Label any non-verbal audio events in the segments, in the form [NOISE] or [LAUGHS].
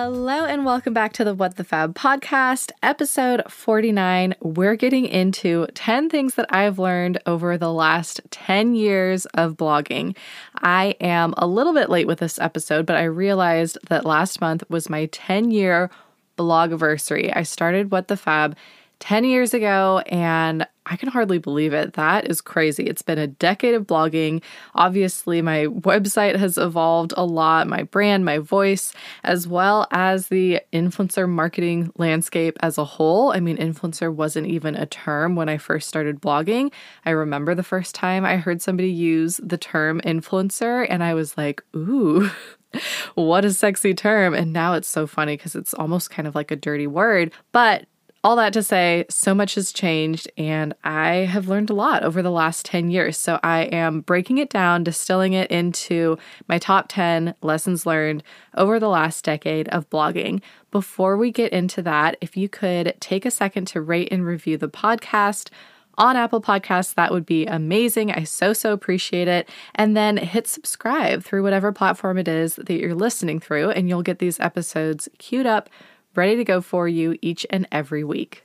Hello, and welcome back to the What the Fab podcast, episode 49. We're getting into 10 things that I've learned over the last 10 years of blogging. I am a little bit late with this episode, but I realized that last month was my 10 year blogiversary. I started What the Fab 10 years ago, and I can hardly believe it. That is crazy. It's been a decade of blogging. Obviously, my website has evolved a lot, my brand, my voice, as well as the influencer marketing landscape as a whole. I mean, influencer wasn't even a term when I first started blogging. I remember the first time I heard somebody use the term influencer, and I was like, ooh. [LAUGHS] what a sexy term. And now it's so funny because it's almost kind of like a dirty word. But all that to say, so much has changed, and I have learned a lot over the last 10 years. So I am breaking it down, distilling it into my top 10 lessons learned over the last decade of blogging. Before we get into that, if you could take a second to rate and review the podcast, on Apple Podcasts, that would be amazing. I so, so appreciate it. And then hit subscribe through whatever platform it is that you're listening through, and you'll get these episodes queued up ready to go for you each and every week.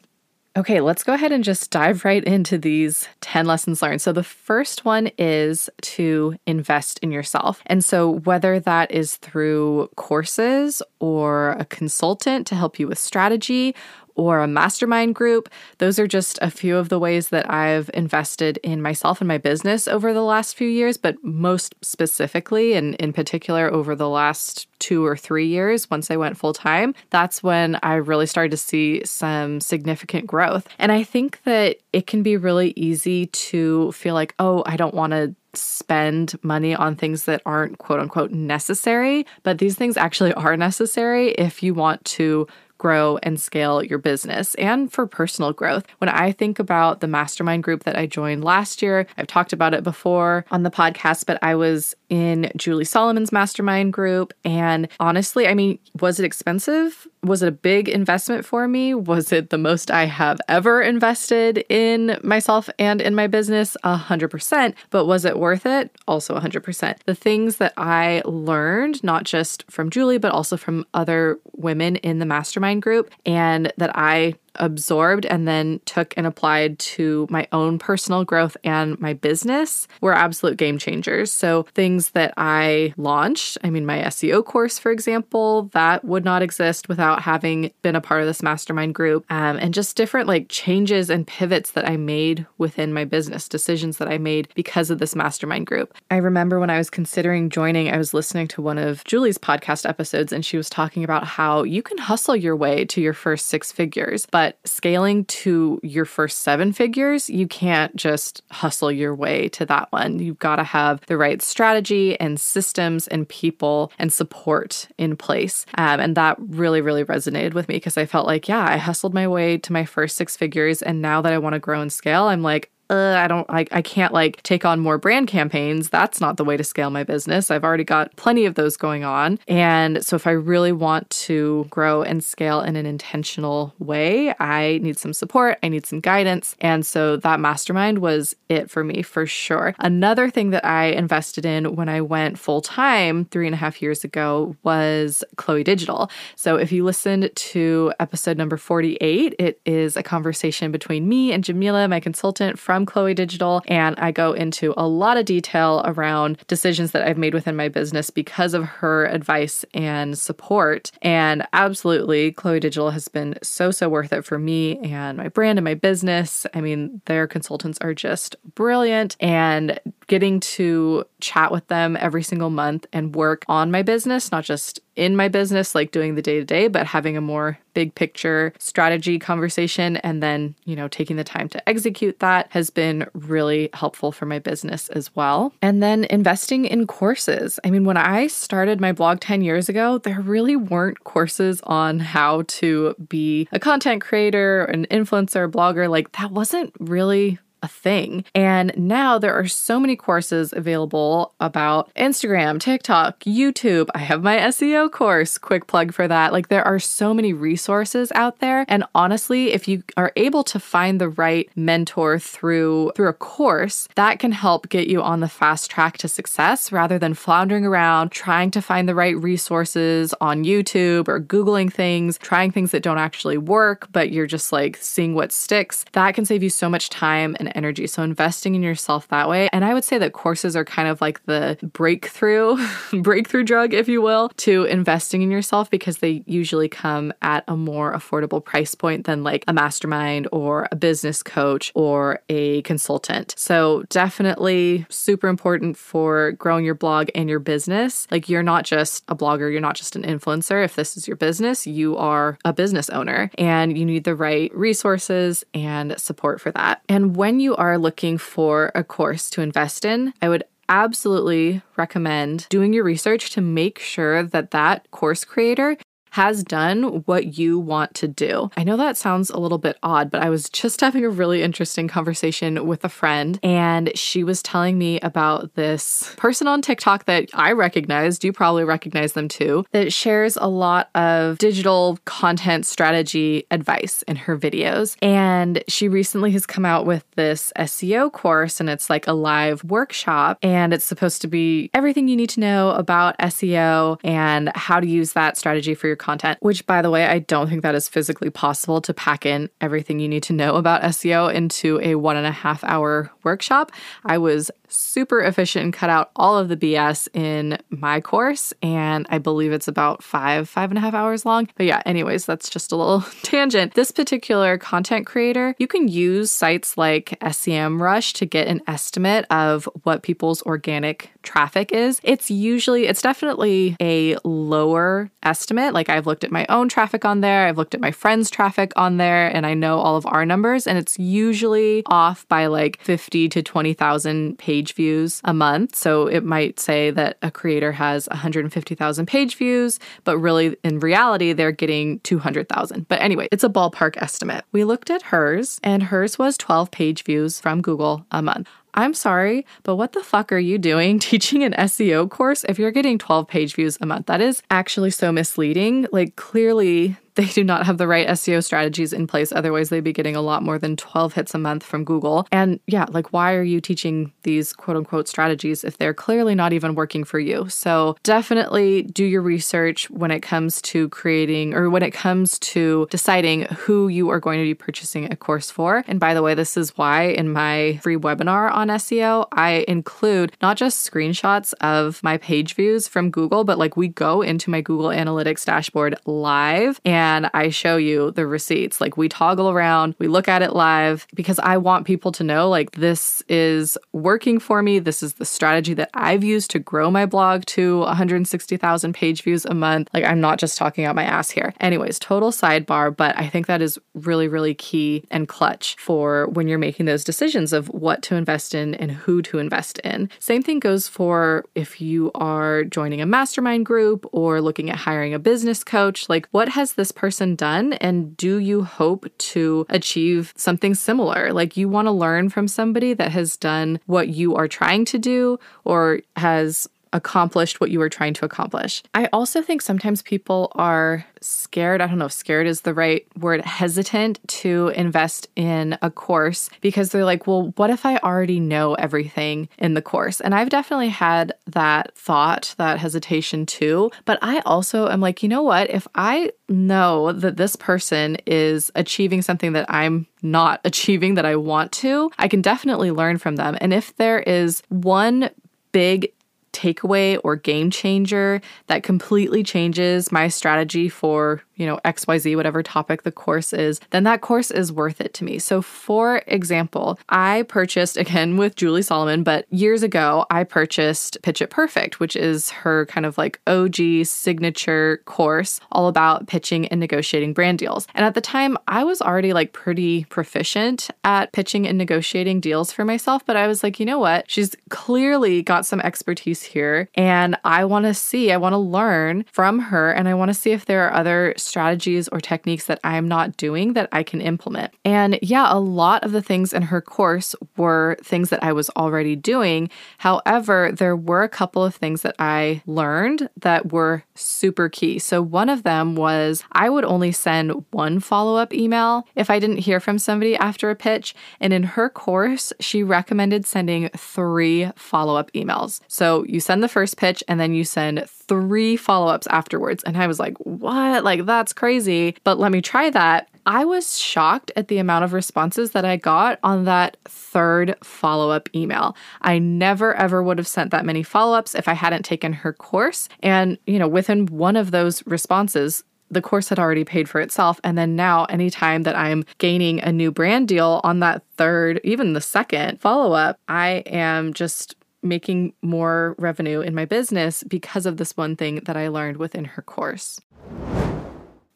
Okay, let's go ahead and just dive right into these 10 lessons learned. So, the first one is to invest in yourself. And so, whether that is through courses or a consultant to help you with strategy or a mastermind group. Those are just a few of the ways that I've invested in myself and my business over the last few years, but most specifically and in particular over the last two or three years, once I went full time, that's when I really started to see some significant growth. And I think that it can be really easy to feel like, oh, I don't want to spend money on things that aren't quote unquote necessary, but these things actually are necessary if you want to grow and scale your business and for personal growth. When I think about the mastermind group that I joined last year, I've talked about it before on the podcast, but I was in Julie Solomon's mastermind group. And honestly, I mean, was it expensive? Was it a big investment for me? Was it the most I have ever invested in myself and in my business? A hundred percent. But was it worth it? Also a hundred percent. The things that I learned, not just from Julie, but also from other women in the mastermind group, and that I absorbed and then took and applied to my own personal growth and my business were absolute game changers. So, things that I launched, I mean, my SEO course, for example, that would not exist without having been a part of this mastermind group, um, and just different like changes and pivots that I made within my business, decisions that I made because of this mastermind group. I remember when I was considering joining, I was listening to one of Julie's podcast episodes, and she was talking about how you can hustle your way to your first six figures, but but scaling to your first seven figures, you can't just hustle your way to that one. You've got to have the right strategy and systems and people and support in place. Um, and that really, really resonated with me because I felt like, yeah, I hustled my way to my first six figures. And now that I want to grow and scale, I'm like, uh, I don't I, I can't like take on more brand campaigns. That's not the way to scale my business. I've already got plenty of those going on. And so if I really want to grow and scale in an intentional way, I need some support, I need some guidance. And so that mastermind was it for me for sure. Another thing that I invested in when I went full time three and a half years ago was Chloe Digital. So if you listened to episode number 48, it is a conversation between me and Jamila, my consultant from from Chloe Digital, and I go into a lot of detail around decisions that I've made within my business because of her advice and support. And absolutely, Chloe Digital has been so, so worth it for me and my brand and my business. I mean, their consultants are just brilliant and getting to chat with them every single month and work on my business, not just in my business, like doing the day to day, but having a more big picture strategy conversation and then, you know, taking the time to execute that has been really helpful for my business as well. And then investing in courses. I mean, when I started my blog 10 years ago, there really weren't courses on how to be a content creator, an influencer, blogger. Like, that wasn't really a thing. And now there are so many courses available about Instagram, TikTok, YouTube. I have my SEO course, quick plug for that. Like there are so many resources out there. And honestly, if you are able to find the right mentor through through a course, that can help get you on the fast track to success rather than floundering around trying to find the right resources on YouTube or googling things, trying things that don't actually work, but you're just like seeing what sticks. That can save you so much time and energy. So investing in yourself that way. And I would say that courses are kind of like the breakthrough, [LAUGHS] breakthrough drug, if you will, to investing in yourself because they usually come at a more affordable price point than like a mastermind or a business coach or a consultant. So definitely super important for growing your blog and your business. Like you're not just a blogger, you're not just an influencer. If this is your business, you are a business owner and you need the right resources and support for that. And when you are looking for a course to invest in, I would absolutely recommend doing your research to make sure that that course creator has done what you want to do. I know that sounds a little bit odd, but I was just having a really interesting conversation with a friend, and she was telling me about this person on TikTok that I recognized. You probably recognize them too, that shares a lot of digital content strategy advice in her videos. And she recently has come out with this SEO course, and it's like a live workshop, and it's supposed to be everything you need to know about SEO and how to use that strategy for your content, which, by the way, I don't think that is physically possible to pack in everything you need to know about SEO into a one and a half hour workshop. I was super efficient and cut out all of the BS in my course. And I believe it's about five, five and a half hours long. But yeah, anyways, that's just a little [LAUGHS] tangent. This particular content creator, you can use sites like SEMrush to get an estimate of what people's organic traffic is. It's usually, it's definitely a lower estimate. Like I've looked at my own traffic on there, I've looked at my friends' traffic on there, and I know all of our numbers. And it's usually off by like 50 to 20,000 page page views a month. So it might say that a creator has 150,000 page views, but really in reality, they're getting 200,000. But anyway, it's a ballpark estimate. We looked at hers, and hers was 12 page views from Google a month. I'm sorry, but what the fuck are you doing [LAUGHS] teaching an SEO course if you're getting 12 page views a month? That is actually so misleading. Like, clearly, [LAUGHS] they do not have the right SEO strategies in place. Otherwise, they'd be getting a lot more than 12 hits a month from Google. And yeah, like, why are you teaching these quote unquote strategies if they're clearly not even working for you? So, definitely do your research when it comes to creating or when it comes to deciding who you are going to be purchasing a course for. And by the way, this is why in my free webinar on SEO, I include not just screenshots of my page views from Google, but like we go into my Google Analytics dashboard live and and I show you the receipts. Like we toggle around, we look at it live because I want people to know like this is working for me. This is the strategy that I've used to grow my blog to 160,000 page views a month. Like I'm not just talking out my ass here. Anyways, total sidebar, but I think that is really, really key and clutch for when you're making those decisions of what to invest in and who to invest in. Same thing goes for if you are joining a mastermind group or looking at hiring a business coach. Like, what has this person done? And do you hope to achieve something similar? Like you want to learn from somebody that has done what you are trying to do or has accomplished what you were trying to accomplish. I also think sometimes people are scared. I don't know if scared is the right word, hesitant to invest in a course because they're like, well, what if I already know everything in the course? And I've definitely had that thought, that hesitation too. But I also am like, you know what? If I know that this person is achieving something that I'm not [LAUGHS] achieving that I want to, I can definitely learn from them. And if there is one big takeaway or game changer that completely changes my strategy for, you know, XYZ, whatever topic the course is, then that course is worth it to me. So, for example, I purchased [LAUGHS] again with Julie Solomon, but years ago, I purchased Pitch It Perfect, which is her kind of like OG signature course all about pitching and negotiating brand deals. And at the time, I was already like pretty proficient at pitching and negotiating deals for myself, but I was like, you know what? She's clearly got some expertise here, and I want to see, I want to learn from her, and I want to see if there are other strategies or techniques that I'm not doing that I can implement. And yeah, a lot of the things in her course were things that I was already doing. However, there were a couple of things that I learned that were super key. So, one of them was I would only send one follow up email if I didn't hear from somebody after a pitch. And in her course, she recommended sending three follow up emails. So, you send the first pitch and then you send three follow ups afterwards. And I was like, what? Like, that's crazy. But let me try that. I was shocked at the amount of responses that I got on that third follow up email. I never ever would have sent that many follow ups if I hadn't taken her course. And, you know, within one of those responses, the course had already paid for itself. And then now, anytime that I'm gaining a new brand deal on that third, even the second follow up, I am just making more revenue in my business because of this one thing that I learned within her course.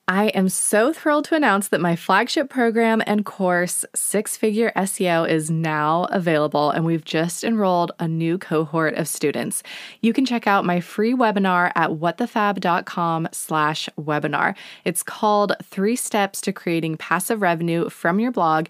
I am so thrilled to announce that my flagship program and course, Six Figure SEO, is now available, and we've just enrolled a new cohort of students. You can check out my free webinar at whatthefab.com slash webinar. It's called Three Steps to Creating Passive Revenue from Your Blog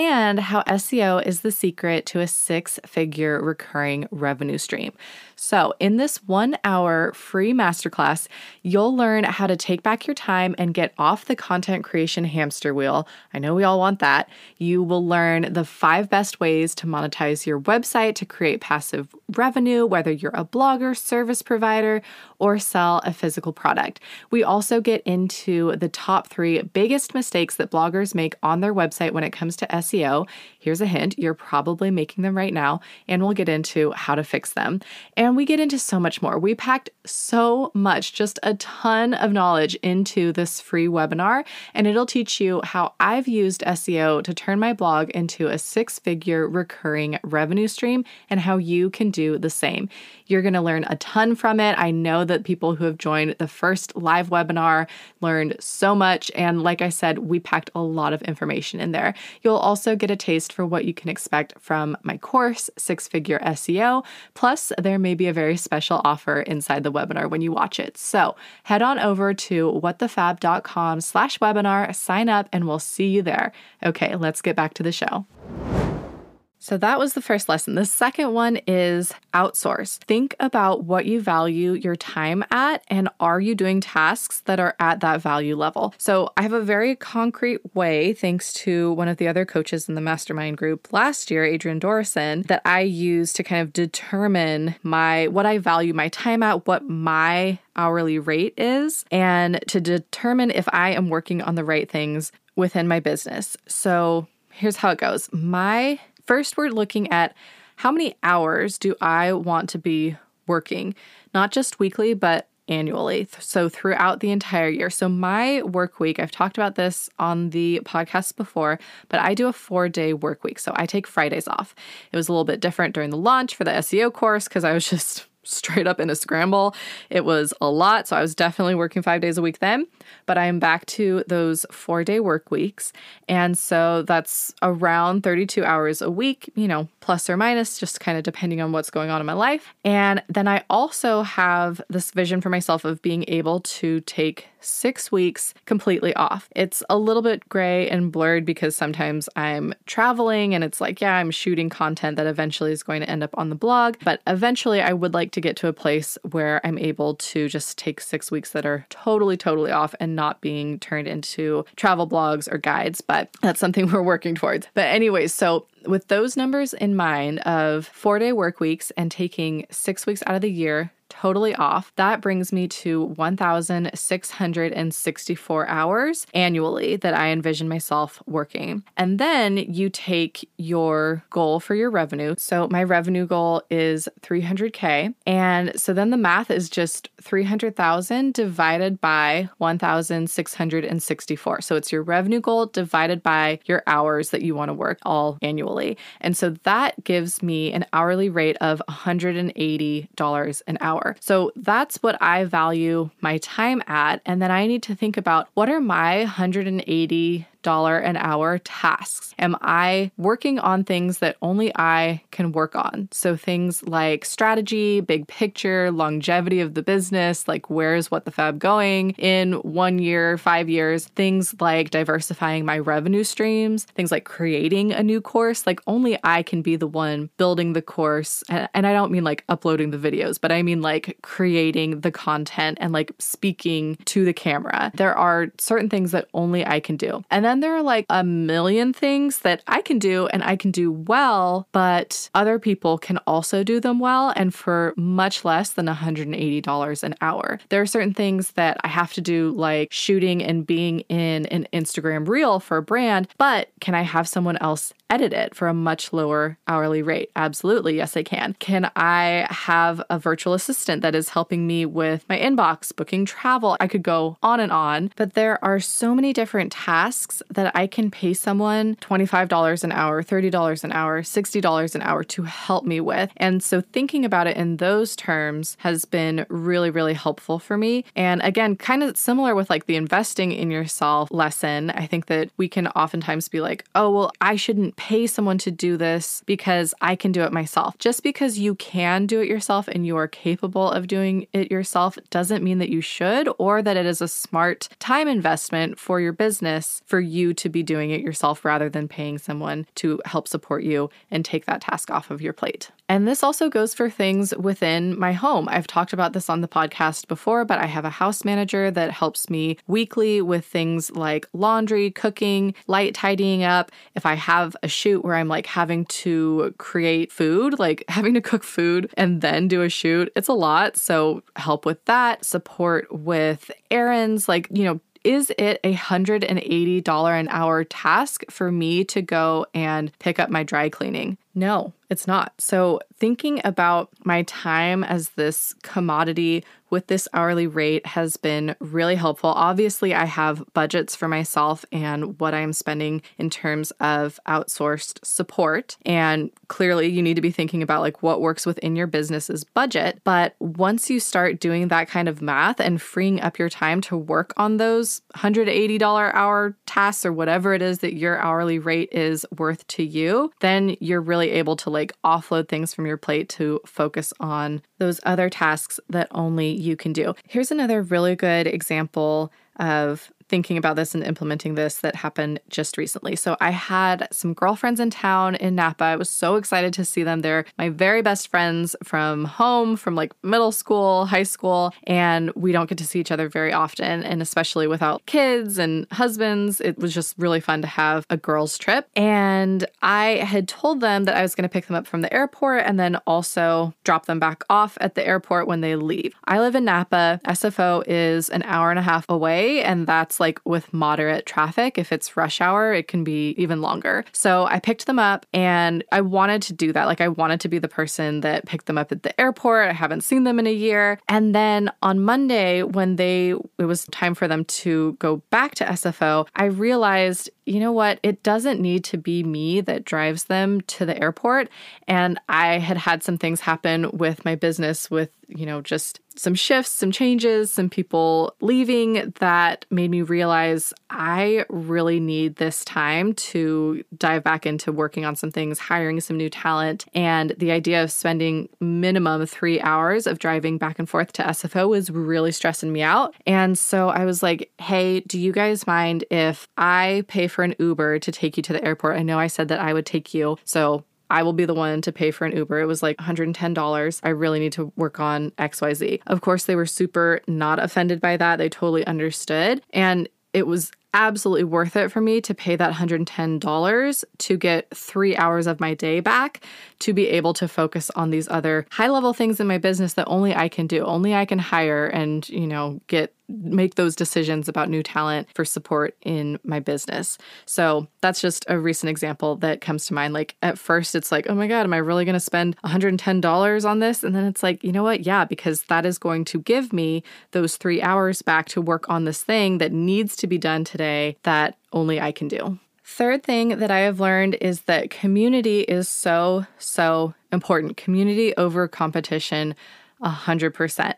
and how SEO is the secret to a six figure recurring revenue stream. So, in this one hour free masterclass, you'll learn how to take back your time and get off the content creation hamster wheel. I know we all want that. You will learn the five best ways to monetize your website to create passive revenue, whether you're a blogger, service provider, or sell a physical product. We also get into the top three biggest mistakes that bloggers make on their website when it comes to SEO. Here's a hint you're probably making them right now, and we'll get into how to fix them. And we get into so much more. We packed so much, just a ton of knowledge into this free webinar, and it'll teach you how I've used SEO to turn my blog into a six figure recurring revenue stream and how you can do the same. You're going to learn a ton from it. I know that people who have joined the first live webinar learned so much. And like I said, we packed a lot of information in there. You'll also get a taste for what you can expect from my course, Six Figure SEO. Plus, there may be a very special offer inside the webinar when you watch it. So head on over to whatthefab.com slash webinar, sign up, and we'll see you there. Okay, let's get back to the show. So that was the first lesson. The second one is outsource. Think about what you value your time at and are you doing tasks that are at that value level? So I have a very concrete way, thanks to one of the other coaches in the mastermind group last year, Adrienne Dorison, that I use to kind of determine my what I value my time at, what my hourly rate is, and to determine if I am working on the right things within my business. So here's how it goes. My First, we're looking at how many hours do I want to be working, not just weekly, but annually. So throughout the entire year. So my work week, I've talked about this on the podcast before, but I do a 4-day work week. So I take Fridays off. It was a little bit different during the launch for the SEO course cuz I was [LAUGHS] just straight up in a scramble. It was a lot. So I was definitely working five days a week then, but I am back to those four day work weeks. And so that's around 32 hours a week, you know, plus or minus, just kind of depending on what's going on in my life. And then I also have this vision for myself of being able to take six weeks completely off. It's a little bit gray and blurred because sometimes I'm traveling and it's like, yeah, I'm shooting content that eventually is going to end up on the blog. But eventually, I would like to get to a place where I'm able to just take six weeks that are totally, totally off and not being turned into travel blogs or guides. But that's something [LAUGHS] we're working towards. But, anyways, so with those numbers in mind of four day work weeks and taking six weeks out of the year totally off. That brings me to 1,664 hours annually that I envision myself working. And then you take your goal for your revenue. So my revenue goal is 300K. And so then the math is just 300,000 divided by 1,664. So it's your revenue goal divided by your hours that you want to work all annually. And so that gives me an hourly rate of $180 an hour. So that's what I value my time at. And then I need to think about what are my 180 dollar an hour tasks? Am I working on things that only I can work on? So things like strategy, big picture, longevity of the business, like where's what the fab going in one year, five years, things like diversifying my revenue streams, things like creating a new course, like only I can be the one building the course. And, and I don't mean like uploading the videos, but I mean like creating the content and like speaking to the camera. There are certain things that only I can do. And then then there are like a million things that I can do and I can do well, but other people can also do them well and for much less than $180 an hour. There are certain things that I have to do, like shooting and being in an Instagram reel for a brand, but can I have someone else edit it for a much lower hourly rate? Absolutely. Yes, I can. Can I have a virtual assistant that is helping me with my inbox, booking travel? I could go on and on, but there are so many different tasks that I can pay someone $25 an hour, $30 an hour, $60 an hour to help me with. And so thinking about it in those terms has been really, really helpful for me. And again, kind of similar with like the investing in yourself lesson, I think that we can oftentimes be like, oh, well, I shouldn't pay someone to do this because I can do it myself. Just because you can do it yourself and you are capable of doing it yourself doesn't mean that you should or that it is a smart time investment for your business for you to be doing it yourself rather than paying someone to help support you and take that task off of your plate. And this also goes for things within my home. I've talked about this on the podcast before, but I have a house manager that helps me weekly with things like laundry, cooking, light tidying up. If I have a shoot where I'm like having to create food, like [LAUGHS] having to cook food and then do a shoot, it's a lot. So help with that, support with errands, like, you know, is it a $180 an hour task for me to go and pick up my dry cleaning? No, it's not. So, thinking about my time as this commodity with this hourly rate has been really helpful. Obviously, I have budgets for myself and what I'm spending in terms of outsourced support. And clearly, you need to be thinking about like what works within your business's budget. But once you start doing that kind of math and freeing up your time to work on those $180 hour tasks or whatever it is that your hourly rate is worth to you, then you're really able to like offload things from your plate to focus on those other tasks that only you can do. Here's another really good example of thinking about this and implementing this that happened just recently. So I had some girlfriends in town in Napa. I was so excited to see them. They're my very best friends from home, from like middle school, high school, and we don't get to see each other very often. And especially without kids and husbands, it was just really fun to have a girls' trip. And I had told them that I was going to pick them up from the airport and then also drop them back off at the airport when they leave. I live in Napa. SFO is an hour and a half away, and that's like with moderate traffic. If it's rush hour, it can be even longer. So I picked them up and I wanted to do that. Like I wanted to be the person that picked them up at the airport. I haven't seen them in a year. And then on Monday, when they it was time for them to go back to SFO, I realized you know what? It doesn't need to be me that drives them to the airport. And I had had some things happen with my business with, you know, just some shifts, some changes, some people leaving that made me realize I really need this time to dive back into working on some things, hiring some new talent. And the idea of spending minimum three hours of driving back and forth to SFO was really stressing me out. And so I was like, hey, do you guys mind if I pay for an Uber to take you to the airport? I know I said that I would take you. So I will be the one to pay for an Uber. It was like $110. I really need to work on XYZ. Of course, they were super not offended by that. They totally understood. And it was absolutely worth it for me to pay that $110 to get three hours of my day back to be able to focus on these other high level things in my business that only I can do, only I can hire and, you know, get make those decisions about new talent for support in my business. So that's just a recent example that comes to mind. Like at first, it's like, oh my God, am I really going to spend $110 on this? And then it's like, you know what? Yeah, because that is going to give me those three hours back to work on this thing that needs to be done today that only I can do. Third thing that I have learned is that community is so, so important. Community over competition, 100%.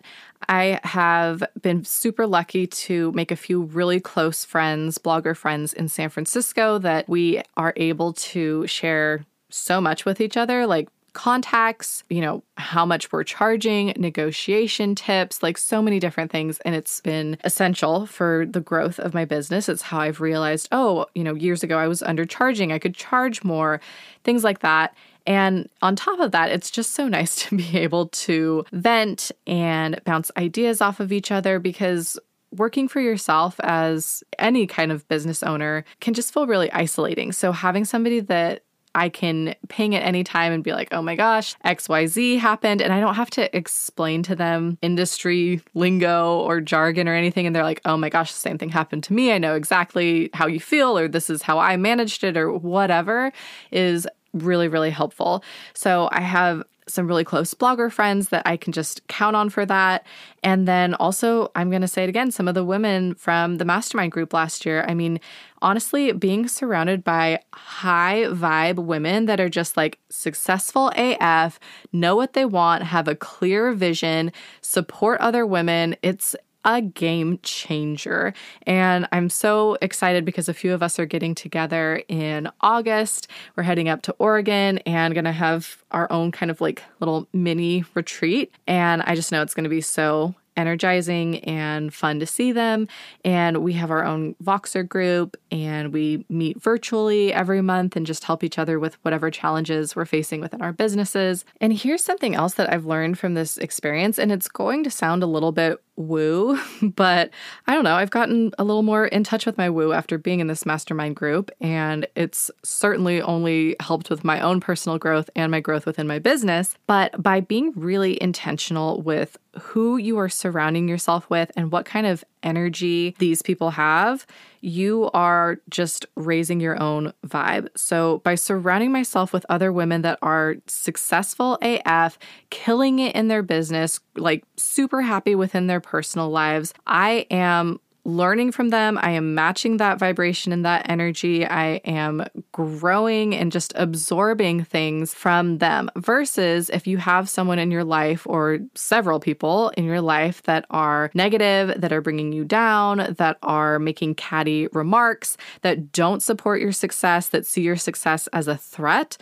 I have been super lucky to make a few really close friends, blogger friends in San Francisco that we are able to share so much with each other. Like contacts, you know, how much we're charging, negotiation tips, like so many different things. And it's been essential for the growth of my business. It's how I've realized, oh, you know, years ago I was undercharging, I could charge more, things like that. And on top of that, it's just so nice [LAUGHS] to be able to vent and bounce ideas off of each other because working for yourself as any kind of business owner can just feel really isolating. So having somebody that I can ping at any time and be like, oh my gosh, XYZ happened. And I don't have to explain to them industry lingo or jargon or anything. And they're like, oh my gosh, the same thing happened to me. I know exactly how you feel, or this is how I managed it, or whatever is really, really helpful. So I have some really close blogger friends that I can just count on for that. And then also, I'm going to say it again some of the women from the mastermind group last year. I mean, honestly, being surrounded by high vibe women that are just like successful AF, know what they want, have a clear vision, support other women, it's a game changer. And I'm so excited because a few of us are getting together in August. We're heading up to Oregon and going to have our own kind of like little mini retreat. And I just know it's going to be so energizing and fun to see them. And we have our own Voxer group and we meet virtually every month and just help each other with whatever challenges we're facing within our businesses. And here's something else that I've learned from this experience, and it's going to sound a little bit woo, [LAUGHS] but I don't know. I've gotten a little more in touch with my woo after being in this mastermind group, and it's certainly only helped with my own personal growth and my growth within my business. But by being really intentional with who you are surrounding yourself with and what kind of energy these people have, you are just raising your own vibe. So, by surrounding myself with other women that are successful AF, killing it in their business, like super happy within their personal lives, I am learning from them. I am matching that vibration and that energy. I am growing and just absorbing things from them. Versus if you have someone in your life or several people in your life that are negative, that are bringing you down, that are making catty remarks, that don't support your success, that see your success as a threat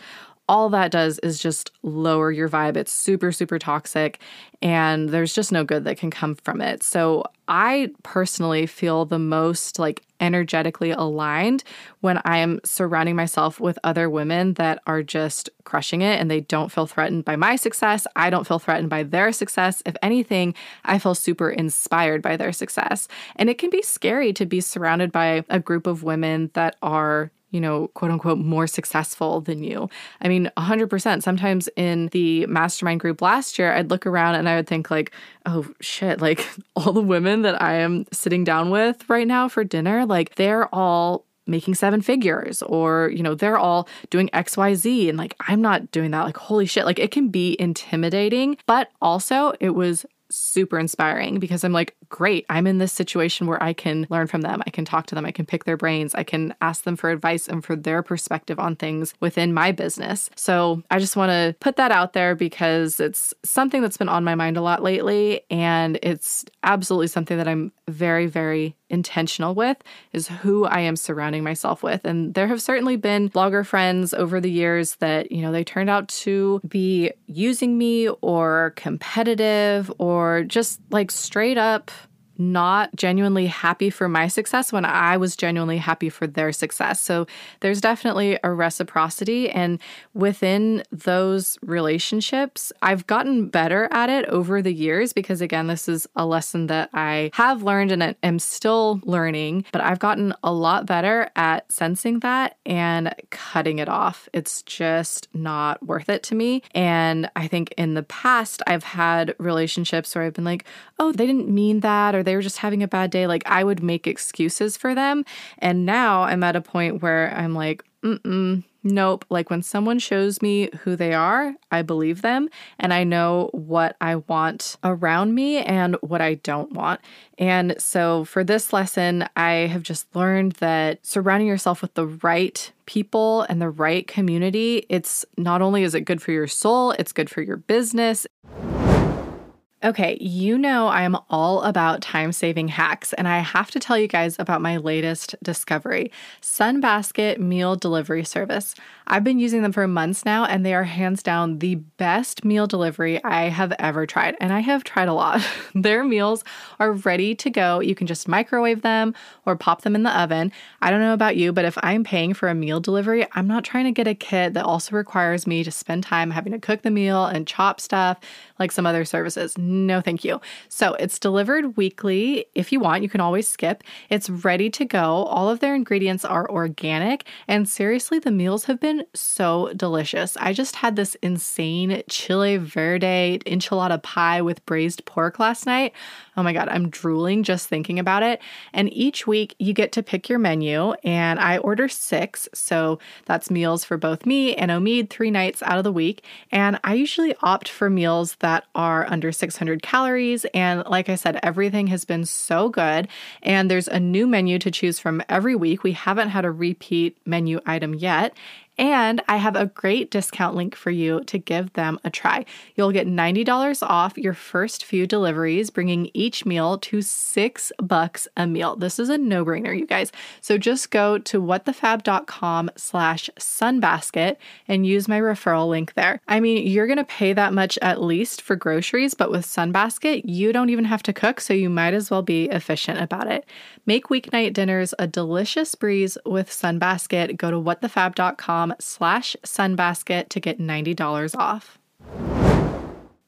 all that does is just lower your vibe. It's super, super toxic, and there's just no good that can come from it. So, I personally feel the most like energetically aligned when I am surrounding myself with other women that are just crushing it and they don't feel threatened by my success. I don't feel threatened by their success. If anything, I feel super inspired by their success. And it can be scary to be surrounded by a group of women that are you know, quote unquote, more successful than you. I mean, 100%. Sometimes in the mastermind group last year, I'd look around and I would think, like, oh shit, [LAUGHS] like all the women that I am sitting down with right now for dinner, like they're all making seven figures or you know they're all doing xyz and like i'm not doing that like holy shit like it can be intimidating but also it was super inspiring because I'm like, great, I'm in this situation where I can learn from them. I can talk to them. I can pick their brains. I can ask them for advice and for their perspective on things within my business. So I just want to put that out there because it's something that's been on my mind a lot lately. And it's absolutely something that I'm very, very intentional with is who I am surrounding myself with. And there have certainly been blogger friends over the years that, you know, they turned out to be using me or competitive or just like straight up not genuinely happy for my success when I was genuinely happy for their success. So there's definitely a reciprocity. And within those relationships, I've gotten better at it over the years because, again, this is a lesson that I have learned and am still learning, but I've gotten a lot better at sensing that and cutting it off. It's just not worth it to me. And I think in the past, I've had relationships where I've been like, oh, they didn't mean that, or they were just having a bad day. Like I would make excuses for them. And now I'm at a point where I'm like, mm nope. Like when someone shows me who they are, I believe them and I know what I want around me and what I don't want. And so for this lesson, I have just learned that surrounding yourself with the right people and the right community, it's not only is it good for your soul, it's good for your business. Okay, you know I am all about time saving hacks, and I have to tell you guys about my latest discovery Sunbasket Meal Delivery Service. I've been using them for months now, and they are hands down the best meal delivery I have ever tried. And I have tried a lot. [LAUGHS] Their meals are ready to go. You can just microwave them or pop them in the oven. I don't know about you, but if I'm paying for a meal delivery, I'm not trying to get a kit that also requires me to spend time having to cook the meal and chop stuff like some other services. No, thank you. So it's delivered weekly. If you want, you can always skip. It's ready to go. All of their ingredients are organic. And seriously, the meals have been so delicious. I just had this insane chile verde enchilada pie with braised pork last night. Oh my God, I'm drooling just thinking about it. And each week you get to pick your menu, and I order six. So that's meals for both me and Omid three nights out of the week. And I usually opt for meals that are under 600 calories. And like I said, everything has been so good. And there's a new menu to choose from every week. We haven't had a repeat menu item yet. And I have a great discount link for you to give them a try. You'll get $90 off your first few deliveries, bringing each meal to six bucks a meal. This is a no-brainer, you guys. So just go to whatthefab.com slash sunbasket and use my referral link there. I mean, you're going to pay that much at least for groceries, but with Sunbasket, you don't even have to cook, so you might as well be efficient about it. Make weeknight dinners a delicious breeze with Sunbasket. Go to whatthefab.com slash sunbasket to get $90 off.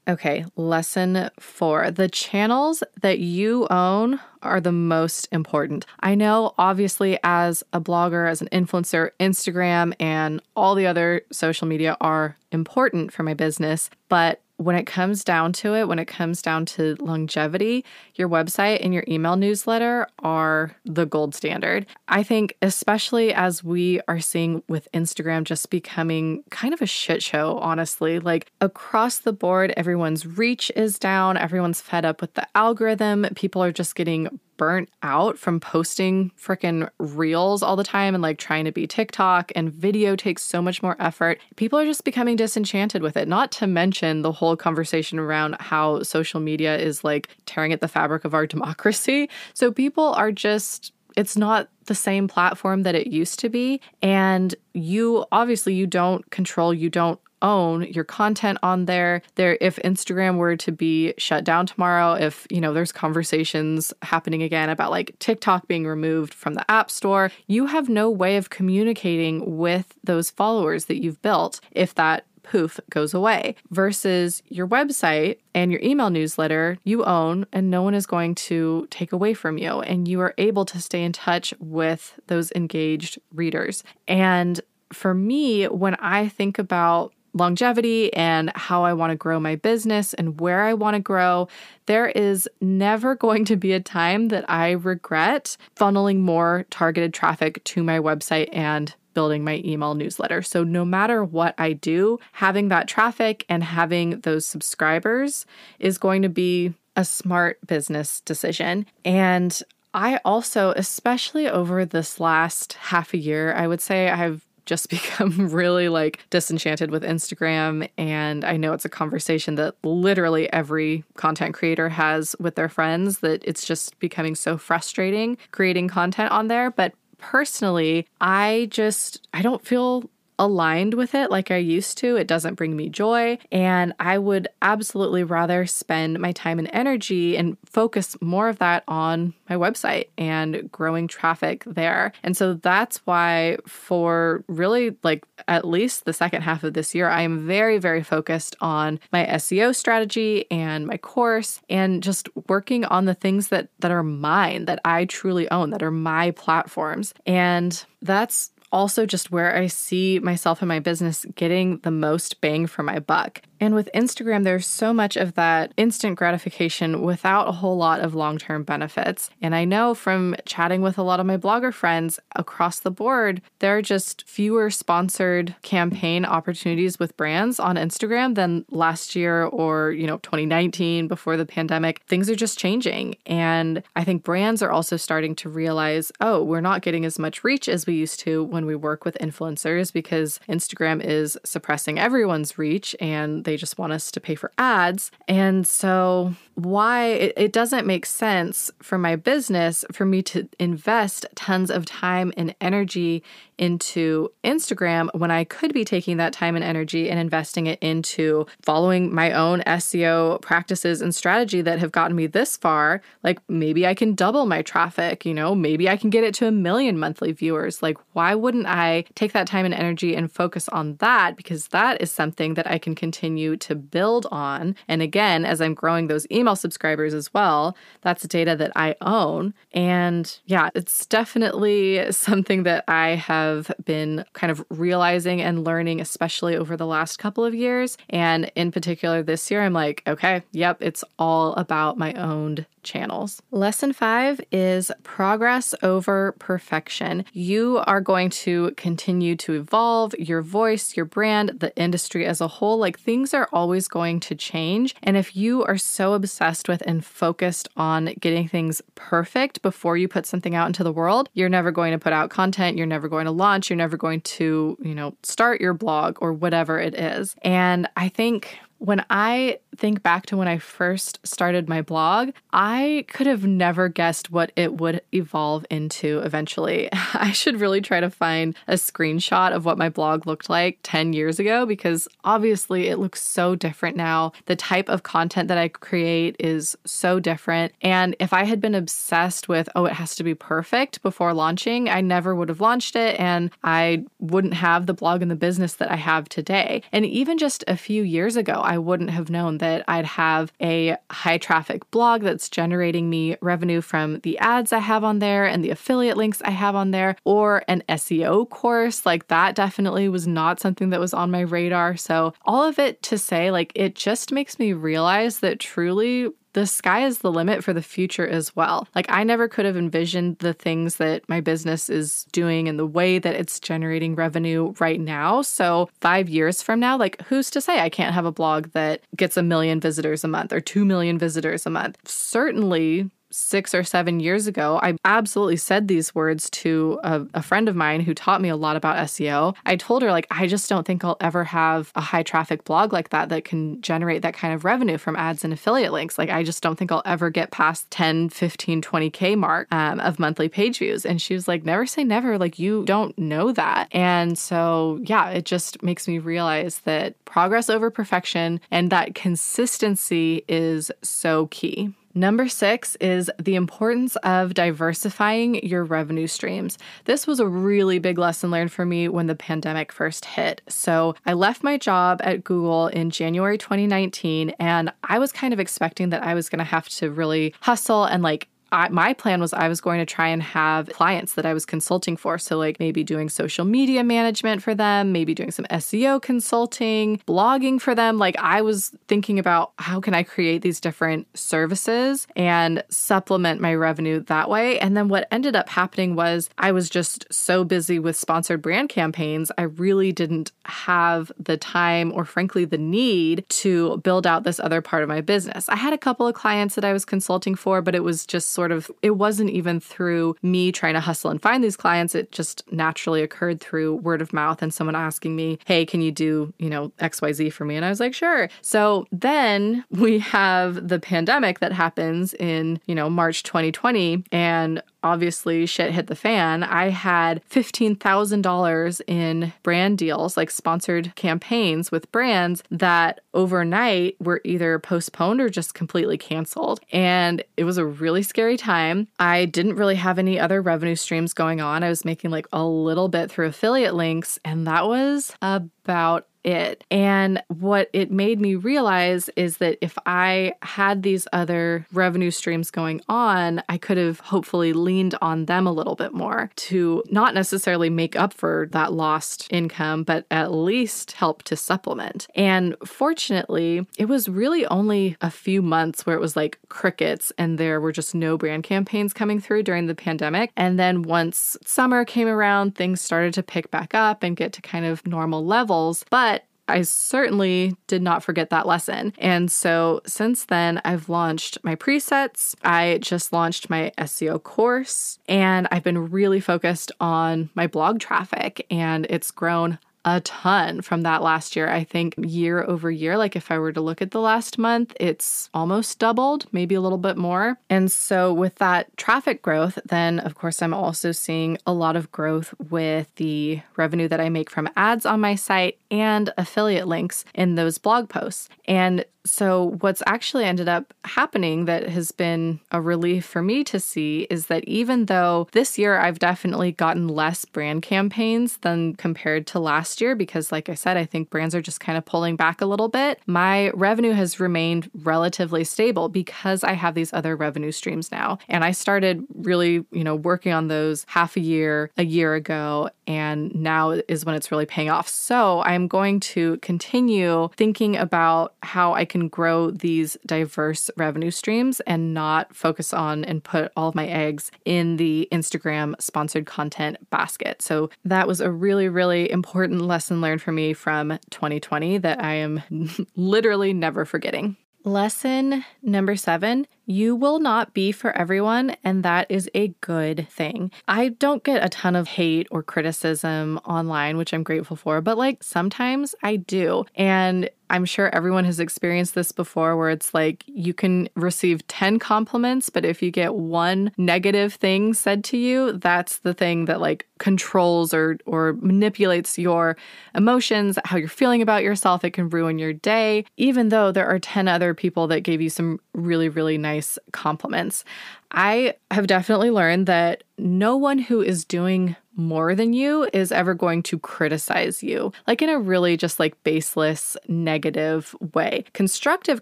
Okay, lesson four. The channels that you own are the most important. I know, obviously, as a blogger, as an influencer, Instagram and all the other social media are important for my business, but when it comes down to it, when it comes down to longevity, your website and your email newsletter are the gold standard. I think, especially as we are seeing with Instagram just becoming kind of a shit show, honestly, like across the board, everyone's reach is down, everyone's fed up with the algorithm, people are just getting burnt out from posting freaking reels all the time and like trying to be TikTok and video takes so much more effort. People are just becoming disenchanted with it, not to mention the whole conversation around how social media is like tearing at the fabric of our [LAUGHS] democracy. So people are just it's not the same platform that it used to be and you obviously you don't control you don't own your content on there. There if Instagram were to be shut down tomorrow, if, you know, there's conversations happening again about like TikTok being removed from the App Store, you have no way of communicating with those followers that you've built if that poof goes away. Versus your website and your email newsletter you own and no one is going to take away from you. And you are able to stay in touch with those engaged readers. And for me when i think about longevity and how I want to grow my business and where I want to grow, there is never [LAUGHS] going to be a time that I regret funneling more targeted traffic to my website and building my email newsletter. So, no matter what I do, having that traffic and having those subscribers is going to be a smart business decision. And I also, especially over this last half a year, I would say I've just [LAUGHS] become really like disenchanted with Instagram. And I know it's a conversation that literally every content creator has with their friends that it's just becoming so frustrating creating content on there. But personally, I just, I don't feel aligned with it like I used to. It doesn't bring me joy. And I would absolutely rather spend my time and energy and focus more of that on my website and growing traffic there. And so that's why, for really like at least the second half of this year, I am very, very focused on my SEO strategy and my course and just working on the things that that are mine, that I truly own, that are my platforms. And that's also just where I see myself and my business getting the most bang for my buck. And with Instagram, there's so much of that instant gratification without a whole lot of long term benefits. And I know from chatting with a lot of my blogger friends across the board, there are just fewer sponsored campaign opportunities with brands on Instagram than last year or, you know, 2019 before the pandemic. Things are just changing. And I think brands are also starting to realize, oh, we're not getting as much reach as we used to when we work with influencers because Instagram is suppressing everyone's reach and they they just want us to pay for ads. And so, why it, it doesn't make sense for my business for me to invest tons of time and energy into Instagram when I could be taking that time and energy and investing it into following my own SEO practices and strategy that have gotten me this far. Like maybe I can double my traffic, you know, maybe I can get it to a million monthly viewers. Like, why wouldn't I take that time and energy and focus on that? Because that is something that I can continue to build on. And again, as I'm growing those email subscribers as well, that's data that I own. And yeah, it's definitely something that I have have been kind of realizing and learning, especially over the last couple of years. And in particular this year, I'm like, okay, yep, it's all about my owned channels. Lesson five is progress over perfection. You are going to continue to evolve your voice, your brand, the industry as a whole. Like things are always going to change. And if you are so obsessed with and focused on getting things perfect before you put something out into the world, you're never going to put out content. You're never going to launch. You're never going to, you know, start your blog or whatever it is. And I think when I think back to when I first started my blog, I could have never guessed what it would evolve into eventually. [LAUGHS] I should really try to find a screenshot of what my blog looked like 10 years ago because obviously it looks so different now. The type of content that I create is so different. And if I had been obsessed with, oh, it has to be perfect before launching, I never would have launched it and I wouldn't have the blog and the business that I have today. And even just a few years ago, I wouldn't have known that I'd have a high traffic blog that's generating me revenue from the ads I have on there and the affiliate links I have on there, or an SEO course. Like that definitely was not something that was on my radar. So, all of it to say, like, it just makes me realize that truly the sky is the limit for the future as well. Like, I never could have envisioned the things that my business is doing and the way that it's generating revenue right now. So, five years from now, like, who's to say I can't have a blog that gets a million visitors a month or 2 million visitors a month? Certainly, six or seven years ago, I absolutely said these words to a, a, friend of mine who taught me a lot about SEO. I told her, like, I just don't think I'll ever have a high traffic blog like that that can generate that kind of revenue from ads and affiliate links. Like, I just don't think I'll ever get past 10, 15, 20K mark um, of monthly page views. And she was like, never say never. Like, you don't know that. And so, yeah, it just makes me realize that progress over perfection and that consistency is so key. Number six is the importance of diversifying your revenue streams. This was a really big lesson learned for me when the pandemic first hit. So I left my job at Google in January 2019, and I was kind of expecting that I was going to have to really hustle and like I, my plan was I was going to try and have clients that I was consulting for. So, like maybe doing social media management for them, maybe doing some SEO consulting, blogging for them. Like, I was thinking about how can I create these different services and supplement my revenue that way. And then what ended up happening was I was just so busy with sponsored brand campaigns, I really didn't have the time or, frankly, the need to build out this other part of my business. I had a couple of clients that I was consulting for, but it was just sort sort of, it wasn't even through me trying to hustle and find these clients. It just naturally occurred through word of mouth and someone asking me, hey, can you do, you know, XYZ for me? And I was like, sure. So then we have the pandemic that happens in, you know, March 2020. And obviously shit hit the fan, I had $15,000 in brand deals, like sponsored campaigns with brands that overnight were either postponed or just completely canceled. And it was a really scary time. I didn't really have any other revenue streams going on. I was making like a little bit through affiliate links, and that was about it. And what it made me realize is that if I had these other revenue streams going on, I could have hopefully leaned on them a little bit more to not necessarily make up for that lost income, but at least help to supplement. And fortunately, it was really only a few months where it was like crickets and there were just no brand campaigns coming through during the pandemic. And then once summer came around, things started to pick back up and get to kind of normal levels. But I certainly did not forget that lesson. And so since then, I've launched my presets. I just launched my SEO course, and I've been really focused on my blog traffic, and it's grown a ton from that last year. I think year over year, like if I were to look at the last month, it's almost doubled, maybe a little bit more. And so, with that traffic growth, then of course, I'm also seeing a lot of growth with the revenue that I make from ads on my site and affiliate links in those blog posts. And so, what's actually ended up happening that has been a relief for me to see is that even though this year I've definitely gotten less brand campaigns than compared to last year, because like I said, I think brands are just kind of pulling back a little bit, my revenue has remained relatively stable because I have these other revenue streams now. And I started really, you know, working on those half a year, a year ago, and now is when it's really paying off. So, I'm going to continue thinking about how I can grow these diverse revenue streams and not focus on and put all of my eggs in the Instagram sponsored content basket. So that was a really, really important lesson learned for me from 2020 that I am [LAUGHS] literally never forgetting. Lesson number seven you will not be for everyone, and that is a good thing. I don't get a ton of hate or criticism online, which I'm grateful for, but like sometimes I do. And I'm sure everyone has experienced this before where it's like you can receive 10 compliments, but if you get one negative thing said to you, that's the thing that like controls or or manipulates your emotions, how you're feeling about yourself. It can ruin your day, even though there are 10 other people that gave you some really, really nice compliments. I have definitely learned that no one who is doing more than you is ever going to criticize you, like in a really just like baseless negative way. Constructive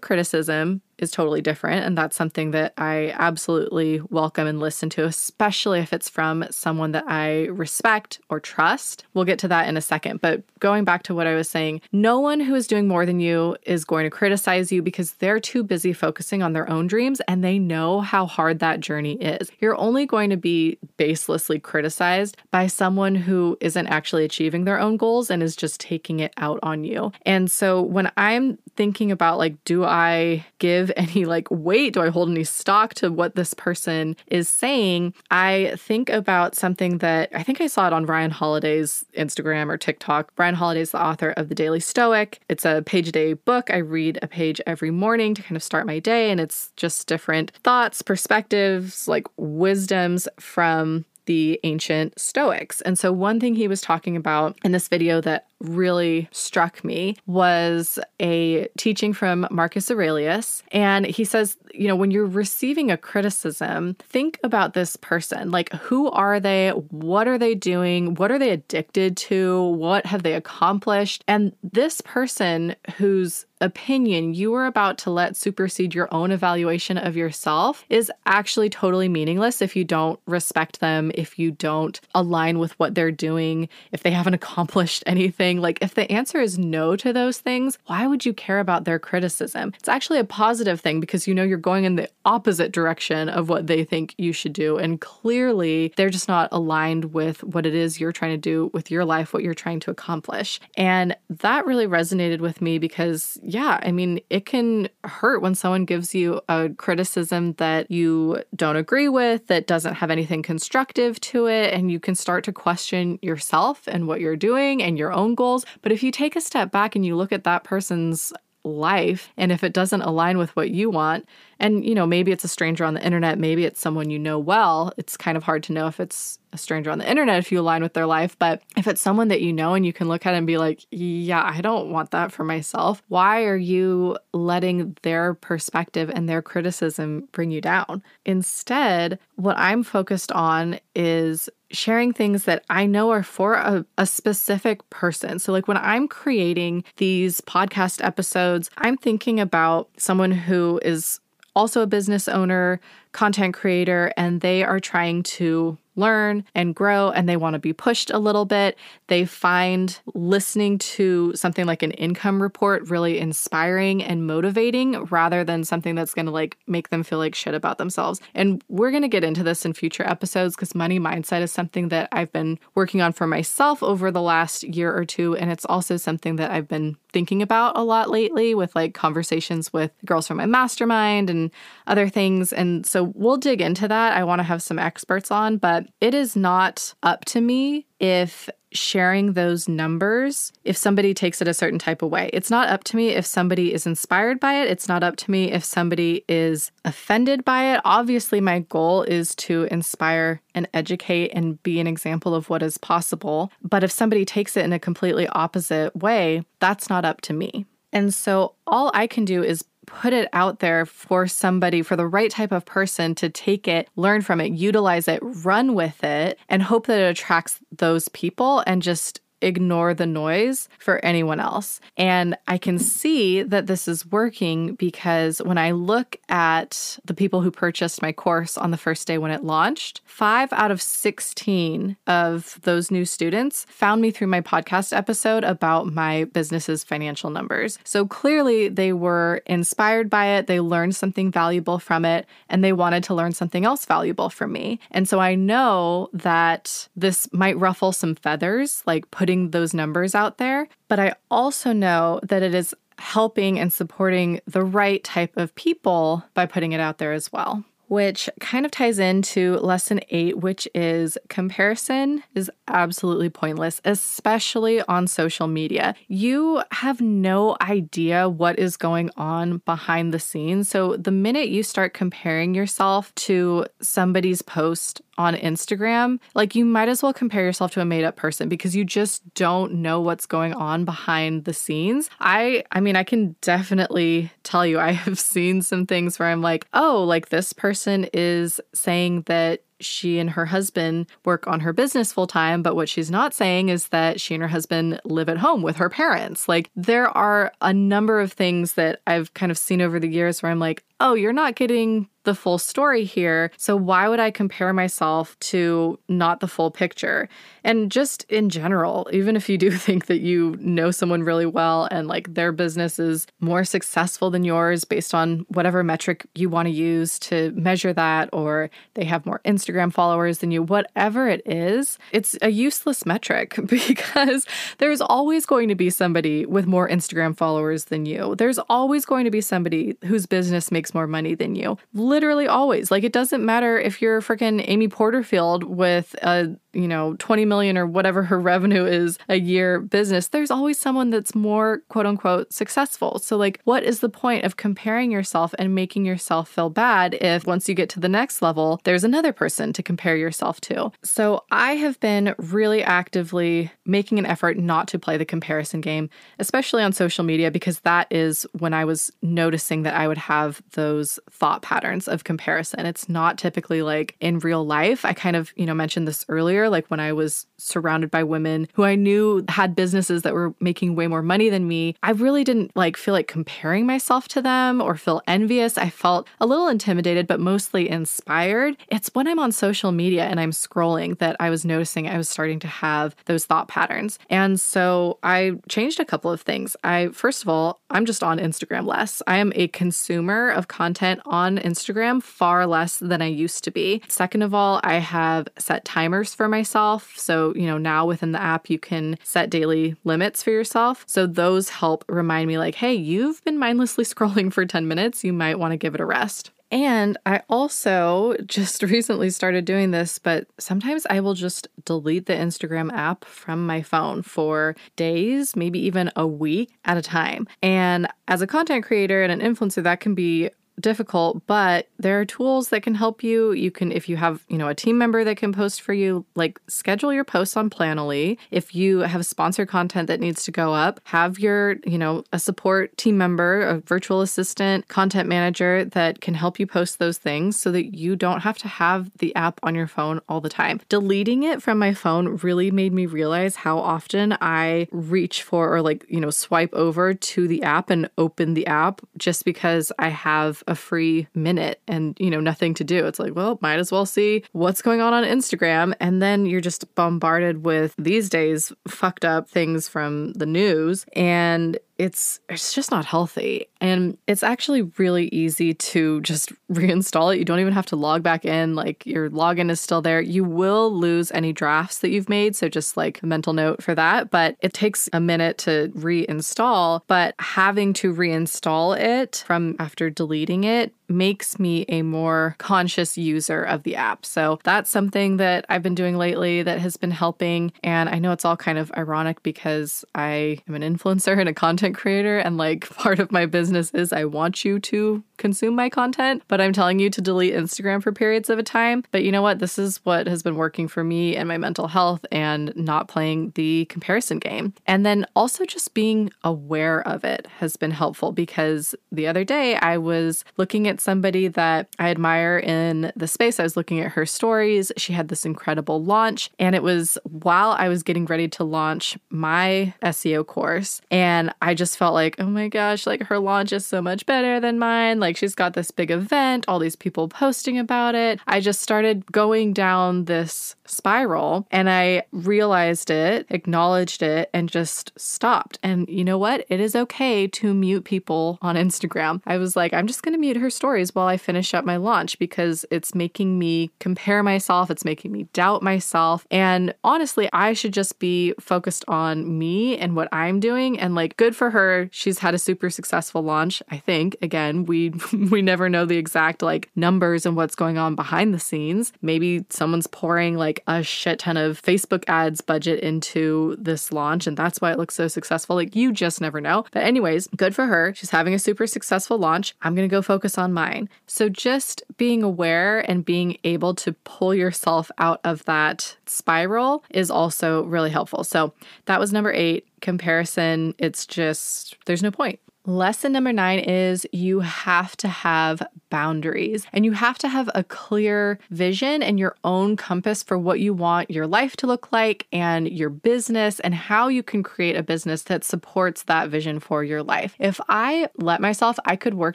criticism is totally different. And that's something that I absolutely welcome and listen to, especially if it's from someone that I respect or trust. We'll get to that in a second. But going back to what I was saying, no one who is doing more than you is going to criticize you because they're too busy focusing on their own dreams and they know how hard that journey is. You're only going to be baselessly criticized by someone who isn't actually achieving their own goals and is just taking it out on you. And so when I'm thinking about like, do I give [LAUGHS] any like weight? Do I hold any stock to what this person is saying? I think about something that I think I saw it on Ryan Holiday's Instagram or TikTok. Ryan Holiday is the author of The Daily Stoic. It's a page a day book. I read a page every morning to kind of start my day, and it's just different thoughts, perspectives, like wisdoms from the ancient Stoics. And so, one thing he was talking about in this video that really struck me was a teaching from Marcus Aurelius. And he says, you know, when you're receiving a criticism, think about this person. Like, who are they? What are they doing? What are they addicted to? What have they accomplished? And this person whose opinion you are about to let supersede your own evaluation of yourself is actually totally meaningless if you don't respect them, if you don't align with what they're doing, if they haven't [LAUGHS] accomplished anything like, if the answer is no to those things, why would you care about their criticism? It's actually a positive thing because you know you're going in the opposite direction of what they think you should do. And clearly, they're just not aligned with what it is you're trying to do with your life, what you're trying to accomplish. And that really resonated with me because, yeah, I mean, it can hurt when someone gives you a criticism that you don't agree with, that doesn't have anything constructive to it. And you can start to question yourself and what you're doing and your own goals. But if you take a step back and you look at that person's life and if it doesn't align with what you want And, you know, maybe it's a stranger on the internet, maybe it's someone you know well. It's kind of hard to know if it's a stranger on the internet if you align with their life. But if it's someone that you know and you can look at and be like, yeah, I don't want that for myself, why are you letting their perspective and their criticism bring you down? Instead, what I'm focused on is sharing things that I know are for a, a, specific person. So, like when I'm creating these podcast episodes, I'm thinking about someone who is also a business owner, content creator, and they are trying to learn and grow and they want to be pushed a little bit. They find listening to something like an income report really inspiring and motivating rather than something that's going to like make them feel like shit about themselves. And we're going to get into this in future episodes because money mindset is something that I've been working on for myself over the last year or two and it's also something that I've been thinking about a lot lately with like conversations with girls from my mastermind and other things. And so we'll dig into that. I want to have some experts on, but it is not up to me if sharing those numbers if somebody takes it a certain type of way. It's not up to me if somebody is inspired by it. It's not up to me if somebody is offended by it. Obviously, my goal is to inspire and educate and be an example of what is possible. But if somebody takes it in a completely opposite way, that's not up to me. And so all I can do is put it out there for somebody, for the right type of person to take it, learn from it, utilize it, run with it, and hope that it attracts those people and just ignore the noise for anyone else. And I can see that this is working because when I look at the people who purchased my course on the first day when it launched, five out of 16 of those new students found me through my podcast episode about my business's financial numbers. So clearly they were inspired by it, they learned something valuable from it, and they wanted to learn something else valuable from me. And so I know that this might ruffle some feathers, like putting putting those numbers out there, but I also know that it is helping and supporting the right type of people by putting it out there as well which kind of ties into lesson eight, which is comparison is absolutely pointless, especially on social media. You have no idea what is going on behind the scenes. So the minute you start comparing yourself to somebody's post on Instagram, like you might as well compare yourself to a made up person because you just don't know what's going on behind the scenes. I I mean, I can definitely tell you I have [LAUGHS] seen some things where I'm like, "Oh, like this person is saying that she and her husband work on her business full time, but what she's not saying is that she and her husband live at home with her parents. Like, there are a number of things that I've kind of seen over the years where I'm like, oh, you're not getting the full story here. So why would I compare myself to not the full picture? And just in general, even if you do [LAUGHS] think that you know someone really well and like their business is more successful than yours based on whatever metric you want to use to measure that, or they have more Instagram followers than you, whatever it is, it's a useless metric [LAUGHS] because there's always going to be somebody with more Instagram followers than you. There's always going to be somebody whose business makes more money than you. Literally always. Like it doesn't matter if you're freaking Amy Porterfield with a you know, 20 million or whatever her revenue is a year business, there's always someone that's more quote unquote successful. So, like, what is the point of comparing yourself and making yourself feel bad if once you get to the next level, there's another person to compare yourself to? So, I have been really actively making an effort not to play the comparison game, especially on social media, because that is when I was noticing that I would have those thought patterns of comparison. It's not typically like in real life. I kind of, you know, mentioned this earlier like when I was surrounded by women who I knew had businesses that were making way more money than me, I really didn't like feel like comparing myself to them or feel envious. I felt a little intimidated, but mostly inspired. It's when I'm on social media and I'm scrolling that I was noticing I was starting to have those thought patterns. And so I changed a couple of things. I, first of all, I'm just on Instagram less. I am a consumer of content on Instagram far less than I used to be. Second of all, I have set timers for myself. So, you know, now within the app, you can set daily limits for yourself. So those help remind me, like, hey, you've been mindlessly [LAUGHS] scrolling for 10 minutes. You might want to give it a rest. And I also just [LAUGHS] recently started doing this, but sometimes I will just delete the Instagram app from my phone for days, maybe even a week at a time. And as a content creator and an influencer, that can be difficult, but there are tools that can help you. You can, if you have, you know, a team member that can post for you, like schedule your posts on Planoly. If you have sponsored content that needs to go up, have your, you know, a support team member, a virtual assistant, content manager that can help you post those things so that you don't have to have the app on your phone all the time. Deleting it from my phone really made me realize how often I reach for or like, you know, swipe over to the app and open the app just because I have a free minute and, you know, nothing to do. It's like, well, might as well see what's going on on Instagram. And then you're just bombarded with these days fucked up things from the news. And it's it's just not healthy. And it's actually really easy to just [LAUGHS] reinstall it. You don't even have to log back in. Like your login is still there. You will lose any drafts that you've made. So just like a mental note for that. But it takes a minute to reinstall. But having to reinstall it from after deleting it makes me a more conscious user of the app. So that's something that I've been doing lately that has been helping. And I know it's all kind of ironic because I am an influencer and a content creator. And like [LAUGHS] part of my business is I want you to consume my content, but I'm telling you to delete Instagram for periods of a time. But you know what? This is what has been working for me and my mental health and not playing the comparison game. And then also just being aware of it has been helpful because the other day I was looking at somebody that I admire in the space. I was looking at her stories. She had this incredible launch, and it was while I was getting ready to launch my SEO course. And I just felt like, oh my gosh, like her launch is so much better than mine. Like she's got this big event, all these people posting about it. I just started going down this spiral and I realized it, acknowledged it, and just stopped. And you know what? It is okay to mute people on Instagram. I was like, I'm just going to mute her stories while I finish up my launch because it's making me compare myself, it's making me doubt myself. And honestly, I should just be focused on me and what I'm doing and like good for her. She's had a super successful launch, I think. Again, we [LAUGHS] we never know the exact like numbers and what's going on behind the scenes. Maybe someone's pouring like a shit ton of Facebook ads budget into this launch and that's why it looks so successful. Like you just never know. But anyways, good for her. She's having a super successful launch. I'm going to go focus on mine. So just being aware and being able to pull yourself out of that spiral is also really helpful. So that was number eight comparison. It's just, there's no point. Lesson number nine is you have to have boundaries and you have to have a clear vision and your own compass for what you want your life to look like and your business and how you can create a business that supports that vision for your life. If I let myself, I could work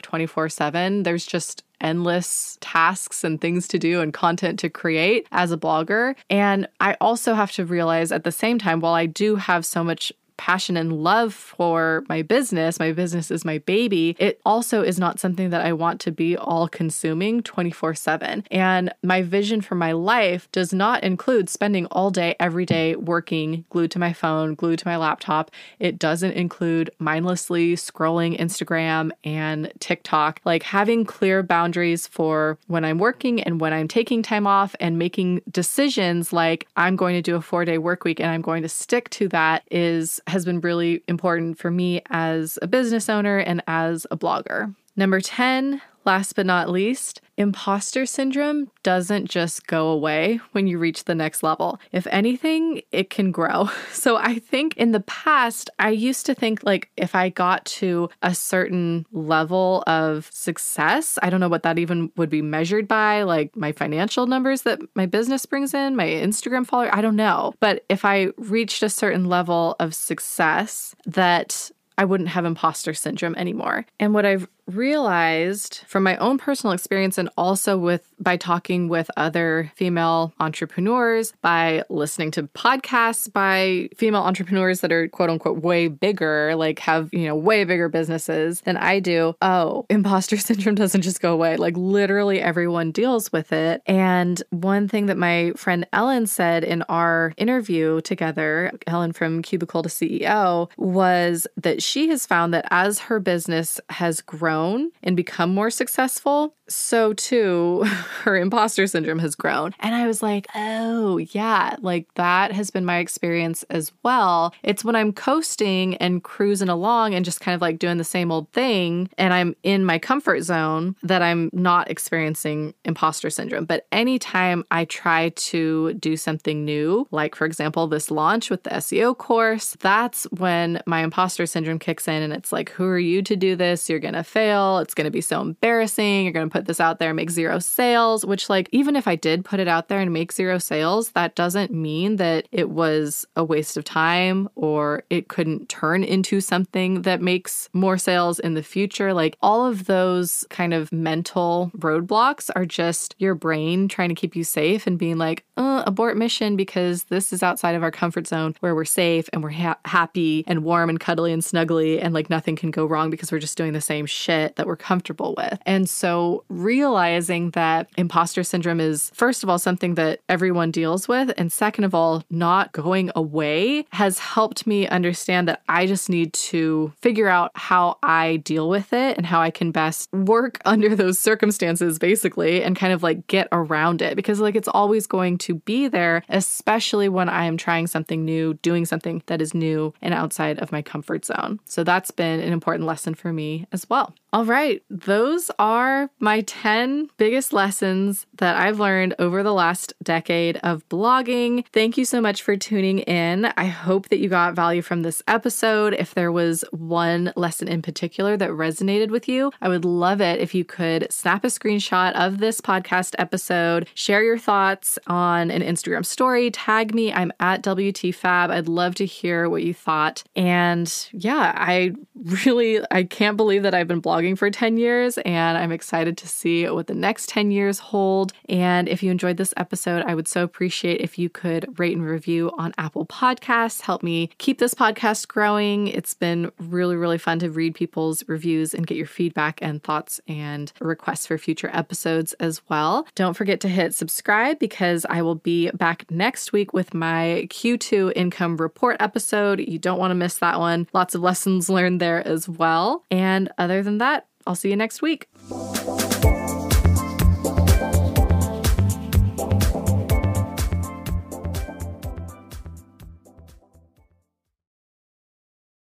24 7. There's just endless tasks and things to do and content to create as a blogger. And I also have to realize at the same time, while I do have so much passion and love for my business, my business is my baby, it also is not something that I want to be all consuming 24 7. And my vision for my life does not include spending all day, every day working glued to my phone, glued to my laptop. It doesn't include mindlessly scrolling Instagram and TikTok. Like having clear boundaries for when I'm working and when I'm taking time off and making decisions like I'm going to do a four day work week and I'm going to stick to that is has been really important for me as a business owner and as a blogger. Number 10, last but not least, imposter syndrome doesn't just go away when you reach the next level. If anything, it can grow. [LAUGHS] So I think in the past, I used to think like if I got to a certain level of success, I don't know what that even would be measured by, like my financial numbers that my business brings in, my Instagram follower, I don't know. But if I reached a certain level of success, that I wouldn't have imposter syndrome anymore. And what I've realized from my own personal experience and also with by talking with other female entrepreneurs, by listening to podcasts by female entrepreneurs that are quote unquote way bigger, like have, you know, way bigger businesses than I do. Oh, imposter [LAUGHS] syndrome doesn't just go away. Like literally everyone deals with it. And one thing that my friend Ellen said in our interview together, Ellen from Cubicle to CEO, was that she has found that as her business has grown and become more successful, so too [LAUGHS] her imposter syndrome has grown. And I was like, oh, yeah, like that has been my experience as well. It's when I'm coasting and cruising along and just kind of like doing the same old thing and I'm in my comfort zone that I'm not experiencing imposter syndrome. But anytime I try to do something new, like for example, this launch with the SEO course, that's when my imposter syndrome kicks in and it's like, who are you to do this? You're going to fail. It's going to be so embarrassing. You're going to put this out there make zero sales, which, like, even if I did put it out there and make zero sales, that doesn't mean that it was a waste of time or it couldn't turn into something that makes more sales in the future. Like, all of those kind of mental roadblocks are just your brain trying to keep you safe and being like, uh, abort mission because this is outside of our comfort zone where we're safe and we're ha- happy and warm and cuddly and snuggly and like nothing can go wrong because we're just doing the same shit that we're comfortable with. And so realizing that imposter syndrome is first of all something that everyone deals with and second of all not going away has helped me understand that I just need to figure out how I deal with it and how I can best work [LAUGHS] under those circumstances basically and kind of like get around it because like it's always going to be there especially when I am trying something new, doing something that is new and outside of my comfort zone. So that's been an important lesson for me as well. All right, those are my 10 biggest lessons that I've learned over the last decade of blogging. Thank you so much for tuning in. I hope that you got value from this episode. If there was one lesson in particular that resonated with you, I would love it if you could snap a screenshot of this podcast episode, share your thoughts on an Instagram story, tag me. I'm at WTFab. I'd love to hear what you thought. And yeah, I [LAUGHS] really I can't believe that I've been blogging for 10 years, and I'm excited see what the next 10 years hold. And if you enjoyed this episode, I would so appreciate if you could rate and review on Apple Podcasts. Help me keep this podcast growing. It's been really, really fun to read people's reviews and get your feedback and thoughts and requests for future episodes as well. Don't forget to hit subscribe because I will be back next week with my Q2 income report episode. You don't want to miss that one. Lots of lessons learned there as well. And other than that, I'll see you next week.